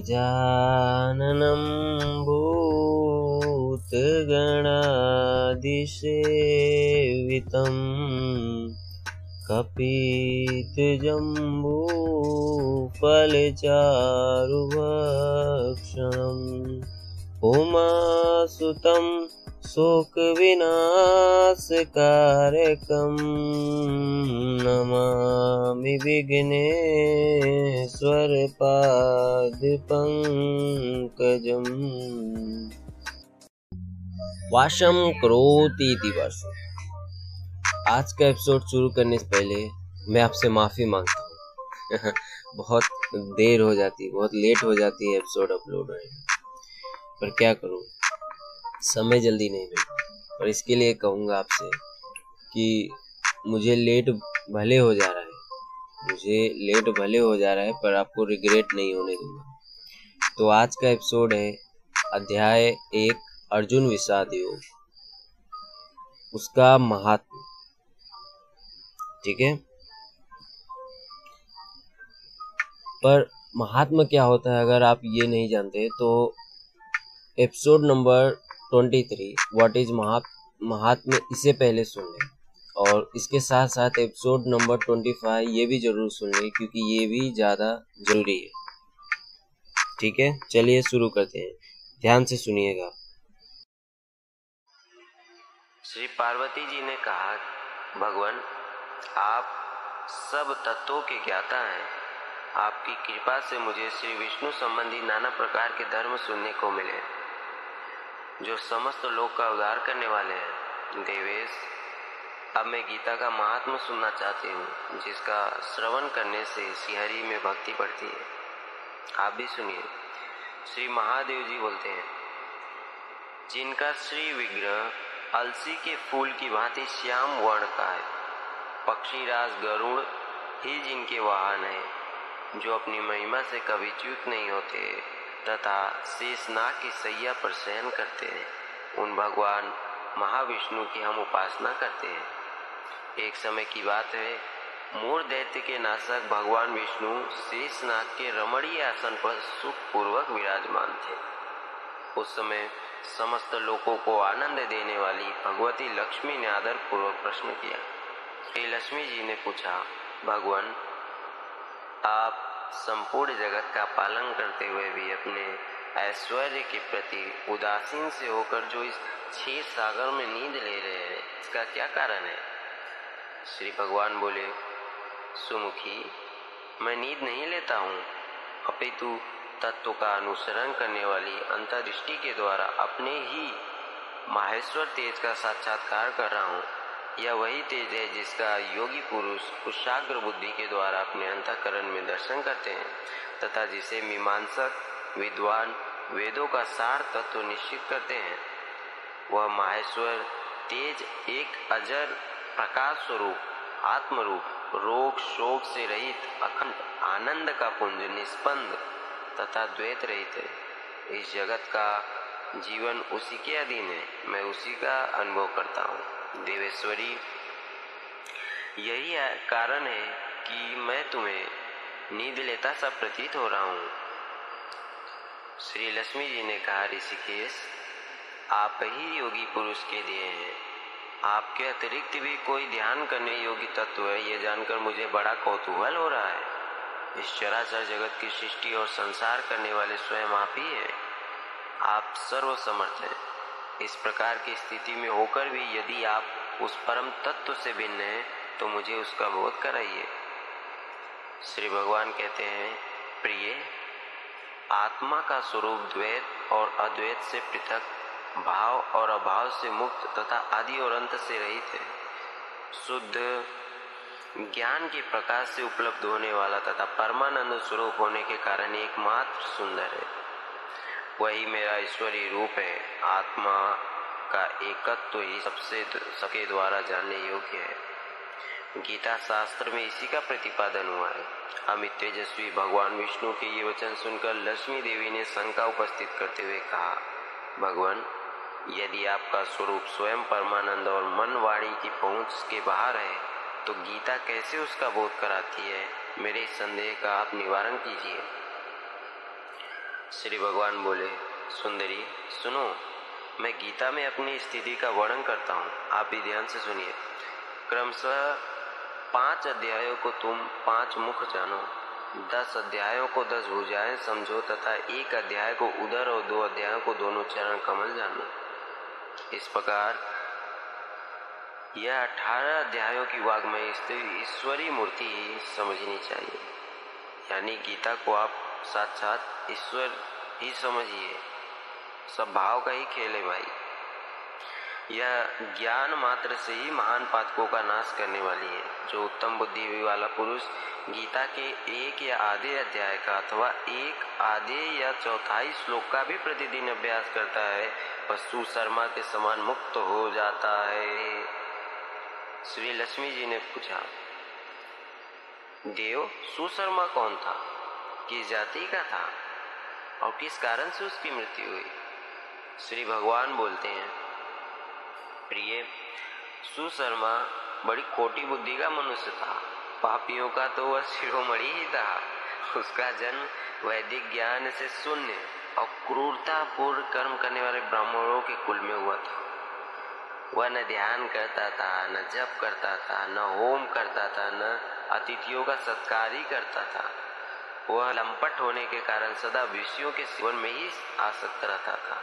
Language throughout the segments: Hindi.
गजाननं भूतगणादिसेवितं कपितजम्बूफलचारुभक्षणम् उमासुतं शोकविनाशकारकं नमामि विघ्नेश्वरपादपङ्कजम् वाशम करोति दिवस। आज का एपिसोड शुरू करने से पहले मैं आपसे माफ़ी माँगता हूँ। बहुत देर हो जाती है बहुत लेट हो जाती है एपिसोड अपलोड होने पर क्या करूँ? समय जल्दी नहीं मिलता और इसके लिए कहूँगा आपसे कि मुझे लेट भले हो जा रहा है, मुझे लेट भले हो जा रहा है, पर आपको रिग्रेट नहीं होने दूँगा। तो आज का एपिसोड है अध्याय एक, अर्जुन विषाद योग। उसका महात्मा। ठीक है? पर महात्मा क्या होता है, अगर आप ये नहीं जानते तो episode number twenty three what is Mahatma इसे पहले सुन लें और इसके साथ साथ एपिसोड नंबर ट्वेंटी फाइव ये भी ज़रूर सुन लें क्योंकि ये भी ज़्यादा ज़रूरी है। ठीक है? चलिए शुरू करते हैं। ध्यान से सुनिएगा। श्री पार्वती जी ने कहा, भगवान, आप सब तत्वों के ज्ञाता हैं। आपकी कृपा से मुझे श्री विष्णु संबंधी नाना प्रकार के धर्म सुनने को मिले। जो समस्त लोक का उद्धार करने वाले हैं। देवेश, अब मैं गीता का महात्मा सुनना चाहती हूँ, जिसका श्रवण करने से श्रीहरि में भक्ति बढ़ती है। आप भी सुनिए। श्री महादेव जी बोलते हैं, जिनका श्री विग्रह अलसी के फूल की भांति श्याम वर्ण का है पक्षी राज गरुड़ ही जिनके वाहन है, जो अपनी महिमा से कभी च्युत नहीं होते। तथा शेषनाग की सैया पर शयन करते हैं। उन भगवान महाविष्णु की हम उपासना करते हैं। एक समय की बात है, मूर दैत्य के नाशक भगवान विष्णु शेषनाग के रमणीय आसन पर सुख पूर्वक विराजमान थे। उस समय समस्त लोगों को आनंद देने वाली भगवती लक्ष्मी ने आदर पूर्वक प्रश्न किया। लक्ष्मी जी ने पूछा, भगवान, आप संपूर्ण जगत का पालन करते हुए भी अपने ऐश्वर्य के प्रति उदासीन से होकर जो इस क्षीर सागर में नींद ले रहे हैं, इसका क्या कारण है? श्री भगवान बोले, सुमुखी, मैं नींद नहीं लेता हूँ। अपितु तत्व का अनुसरण करने वाली अंतर्दृष्टि के द्वारा अपने ही माहेश्वर तेज का साक्षात्कार कर रहा हूँ। यह वही तेज है जिसका योगी पुरुष कुशाग्र बुद्धि के द्वारा अपने अंतकरण में दर्शन करते हैं, तथा जिसे मीमांसक, विद्वान, वेदों का सार तत्व निश्चित करते हैं। वह माहेश्वर, तेज, एक अजर प्रकाश स्वरूप आत्मरूप, रोग, शोक से रहित, अखंड, आनंद का पुंज निष्पन्द, तथा द्वैत रहित है। इस जगत का जीवन उसी के अधीन है, मैं उसी का अनुभव करता हूँ। देवेश्वरी, यही है कारण है कि मैं तुम्हें नींद लेता सा प्रतीत हो रहा हूँ। श्री लक्ष्मी जी ने कहा, ऋषिकेश, आप ही योगी पुरुष के दिए हैं। आपके अतिरिक्त भी कोई ध्यान करने योग्य तत्व है ये जानकर मुझे बड़ा कौतूहल हो रहा है। इस चराचर जगत की सृष्टि और संसार करने वाले स्वयं आप ही हैं। आप सर्व समर्थ हैं। इस प्रकार की स्थिति में होकर भी यदि आप उस परम तत्व से भिन्न हैं तो मुझे उसका बोध कराइए। श्री भगवान कहते हैं, प्रिय, आत्मा का स्वरूप द्वैत और अद्वैत से पृथक, भाव और अभाव से मुक्त तथा आदि और अंत से रहित है। शुद्ध ज्ञान के प्रकाश से उपलब्ध होने वाला तथा परमानंद स्वरूप होने के कारण एकमात्र सुंदर है। वही मेरा ईश्वरीय रूप है। आत्मा का एकत्व तो ही सबसे सबके द्वारा जानने योग्य है। गीता शास्त्र में इसी का प्रतिपादन हुआ है। अमित तेजस्वी भगवान विष्णु के ये वचन सुनकर लक्ष्मी देवी ने शंका उपस्थित करते हुए कहा, भगवान, यदि आपका स्वरूप स्वयं परमानंद और मन वाणी की पहुँच के बाहर है तो गीता कैसे उसका बोध कराती है? मेरे संदेह का आप निवारण कीजिए। श्री भगवान बोले, सुंदरी, सुनो, मैं गीता में अपनी स्थिति का वर्णन करता हूँ। आप भी ध्यान से सुनिए। क्रमशः पाँच अध्यायों को तुम पाँच मुख जानो। दस अध्यायों को दस भुजाएँ समझो तथा एक अध्याय को उधर और दो अध्यायों को दोनों चरण कमल जानो। इस प्रकार यह अठारह अध्यायों की वाग्मय ईश्वरी मूर्ति समझनी चाहिए। यानी गीता को आप साथ ईश्वर ही समझिए। सब भाव का ही खेल है भाई। यह ज्ञान मात्र से ही महान पातकों का नाश करने वाली है। जो उत्तम बुद्धि वाला पुरुष गीता के एक या आधे अध्याय का अथवा एक आधे या चौथाई श्लोक का भी प्रतिदिन अभ्यास करता है वह सुशर्मा के समान मुक्त हो जाता है। श्री लक्ष्मी जी ने पूछा, देव, सुशर्मा कौन था? किस जाति का था और किस कारण से उसकी मृत्यु हुई? श्री भगवान बोलते हैं, प्रिय, सुशर्मा बड़ी खोटी बुद्धि का मनुष्य था। पापियों का तो वह शिरोमणि ही था। उसका जन्म वैदिक ज्ञान से शून्य और क्रूरता पूर्ण कर्म करने वाले ब्राह्मणों के कुल में हुआ था। वह न ध्यान करता था, न जप करता था, न होम करता था, न अतिथियों का सत्कार ही करता था। वह लंपट होने के कारण सदा विषयों के सेवन में ही आसक्त रहता था।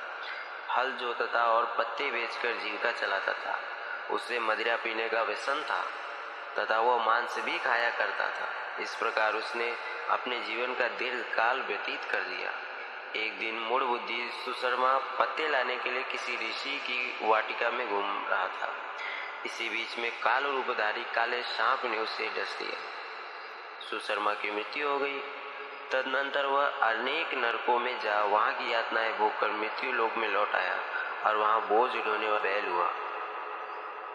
हल जोतता था और पत्ते बेचकर जीविका चलाता था। उसे मदिरा पीने का व्यसन था, तथा वह मांस भी खाया करता था। इस प्रकार उसने अपने जीवन का दीर्घ काल व्यतीत कर दिया। एक दिन मूड बुद्धि सुशर्मा पत्ते लाने के लिए किसी ऋषि की वाटिका में घूम रहा था। इसी बीच में काल रूपधारी काले सांप ने उसे डस दिया। सुशर्मा की मृत्यु हो गई। तदनंतर वह अनेक नरकों में जा, वहाँ की यातनाएँ भोगकर मृत्यु लोक में लौट आया और वहाँ बोझ ढोने वाला बैल हुआ।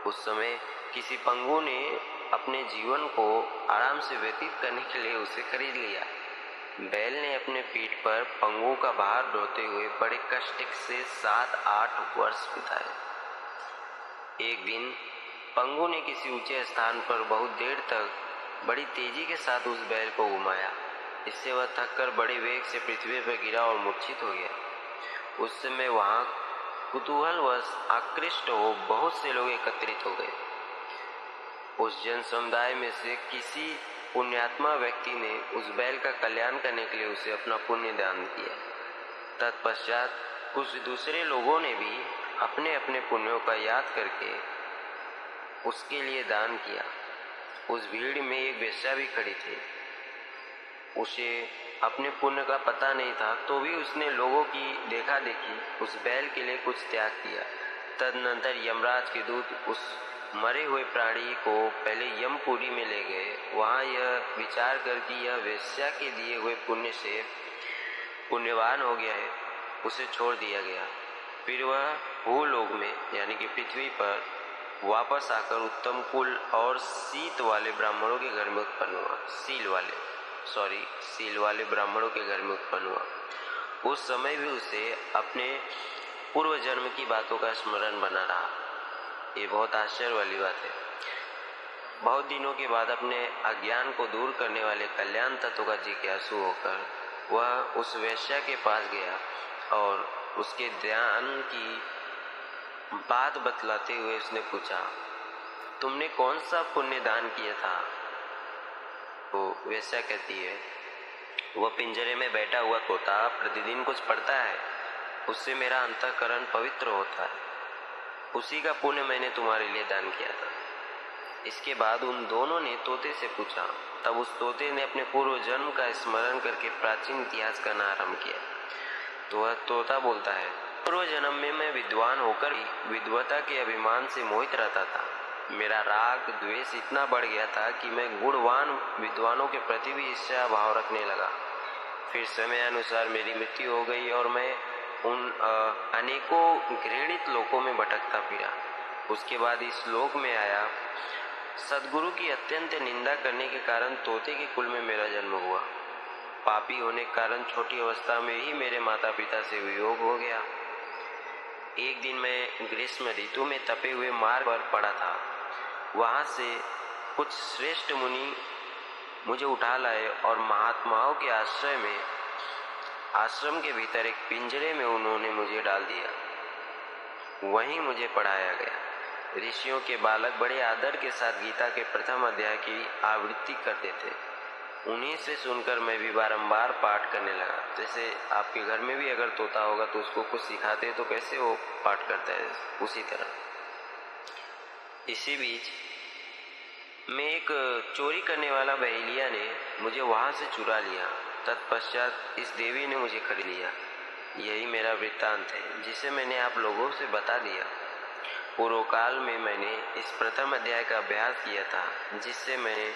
उस समय किसी पंगु ने अपने जीवन को आराम से व्यतीत करने के लिए उसे खरीद लिया। बैल ने अपने पीठ पर पंगु का भार ढोते हुए बड़े कष्ट से सात आठ वर्ष बिताए। एक दिन पंगु ने किसी ऊँचे स्थान पर बहुत देर तक बड़ी तेज़ी के साथ उस बैल को घुमाया। इससे वह थककर बड़े वेग से पृथ्वी पर गिरा और मूर्छित हो गया। उस समय वहाँ कुतूहलवश आकृष्ट हो बहुत से लोग एकत्रित हो गए। उस जन समुदाय में से किसी पुण्यात्मा व्यक्ति ने उस बैल का कल्याण करने के लिए उसे अपना पुण्य दान किया तत्पश्चात कुछ दूसरे लोगों ने भी अपने अपने पुण्यों का याद करके उसके लिए दान किया। उस भीड़ में एक वेश्या भी खड़ी थी। उसे अपने पुण्य का पता नहीं था तो भी उसने लोगों की देखा देखी उस बैल के लिए कुछ त्याग किया। तदनंतर यमराज के दूत उस मरे हुए प्राणी को पहले यमपुरी में ले गए। वहाँ यह विचार कर कि यह वेश्या के दिए हुए पुण्य से पुण्यवान हो गया है, उसे छोड़ दिया गया। फिर वह भूलोक में, यानी कि पृथ्वी पर, वापस आकर उत्तम कुल और सीत वाले ब्राह्मणों के घर में उत्पन्न हुआ, सील वाले। सॉरी, सील वाले ब्राह्मणों के घर में उत्पन्न हुआ। उस समय भी उसे अपने पूर्व जन्म की बातों का स्मरण बना रहा। ये बहुत आश्चर्य वाली बात है। बहुत दिनों के बाद अपने अज्ञान को दूर करने वाले कल्याण तत्व का जिज्ञासु होकर वह उस वैश्या के पास गया और उसके ध्यान की बात बतलाते हुए उसने पूछा, तुमने कौन सा पुण्य दान किया था? तो वैसा कहती है, वह पिंजरे में बैठा हुआ तोता प्रतिदिन कुछ पढ़ता है। उससे मेरा अंतकरण पवित्र होता है। उसी का पुण्य मैंने तुम्हारे लिए दान किया था। इसके बाद उन दोनों ने तोते से पूछा। तब उस तोते ने अपने पूर्व जन्म का स्मरण करके प्राचीन इतिहास करना आरंभ किया। तो वह तोता बोलता है, पूर्व जन्म में मैं विद्वान होकर विद्वता के अभिमान से मोहित रहता था। मेरा राग, द्वेष इतना बढ़ गया था कि मैं गुणवान विद्वानों के प्रति भी ईर्ष्या भाव रखने लगा। फिर समय अनुसार मेरी मृत्यु हो गई और मैं उन अनेकों घृणित लोकों में भटकता फिरा। उसके बाद इस लोक में आया। सदगुरु की अत्यंत निंदा करने के कारण तोते के कुल में मेरा जन्म हुआ। पापी होने के कारण छोटी अवस्था में ही मेरे माता पिता से वियोग हो गया। एक दिन मैं ग्रीष्म ऋतु में तपे हुए मार्ग पर पड़ा था। वहाँ से कुछ श्रेष्ठ मुनि मुझे उठा लाए और महात्माओं के आश्रय में, आश्रम के भीतर एक पिंजरे में उन्होंने मुझे डाल दिया। वहीं मुझे पढ़ाया गया। ऋषियों के बालक बड़े आदर के साथ गीता के प्रथम अध्याय की आवृत्ति करते थे। उन्हीं से सुनकर मैं भी बारंबार पाठ करने लगा। जैसे आपके घर में भी अगर तोता होगा तो उसको कुछ सिखाते तो कैसे वो पाठ करता है? उसी तरह। इसी बीच में एक चोरी करने वाला बहेलिया ने मुझे वहाँ से चुरा लिया। तत्पश्चात इस देवी ने मुझे खरीद लिया। यही मेरा वृत्तांत है, जिसे मैंने आप लोगों से बता दिया। पूर्व काल में मैंने इस प्रथम अध्याय का अभ्यास किया था, जिससे मैंने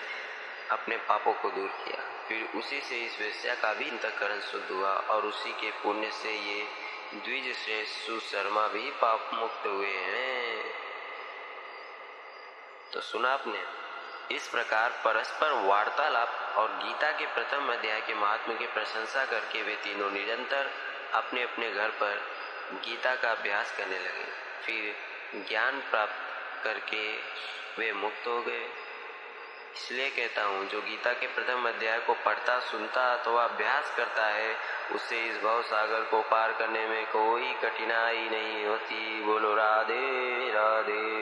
अपने पापों को दूर किया। फिर उसी से इस वेश्या का भी अंतकरण शुद्ध हुआ और उसी के पुण्य से ये द्विज श्रेष्ठ सुशर्मा भी पाप मुक्त हुए हैं। तो सुना आपने। इस प्रकार परस्पर वार्तालाप और गीता के प्रथम अध्याय के महात्म की प्रशंसा करके वे तीनों निरंतर अपने अपने घर पर गीता का अभ्यास करने लगे। फिर ज्ञान प्राप्त करके वे मुक्त हो गए। इसलिए कहता हूँ, जो गीता के प्रथम अध्याय को पढ़ता, सुनता अथवा अभ्यास करता है, उसे इस भव सागर को पार करने में कोई कठिनाई नहीं होती। बोलो, राधे राधे।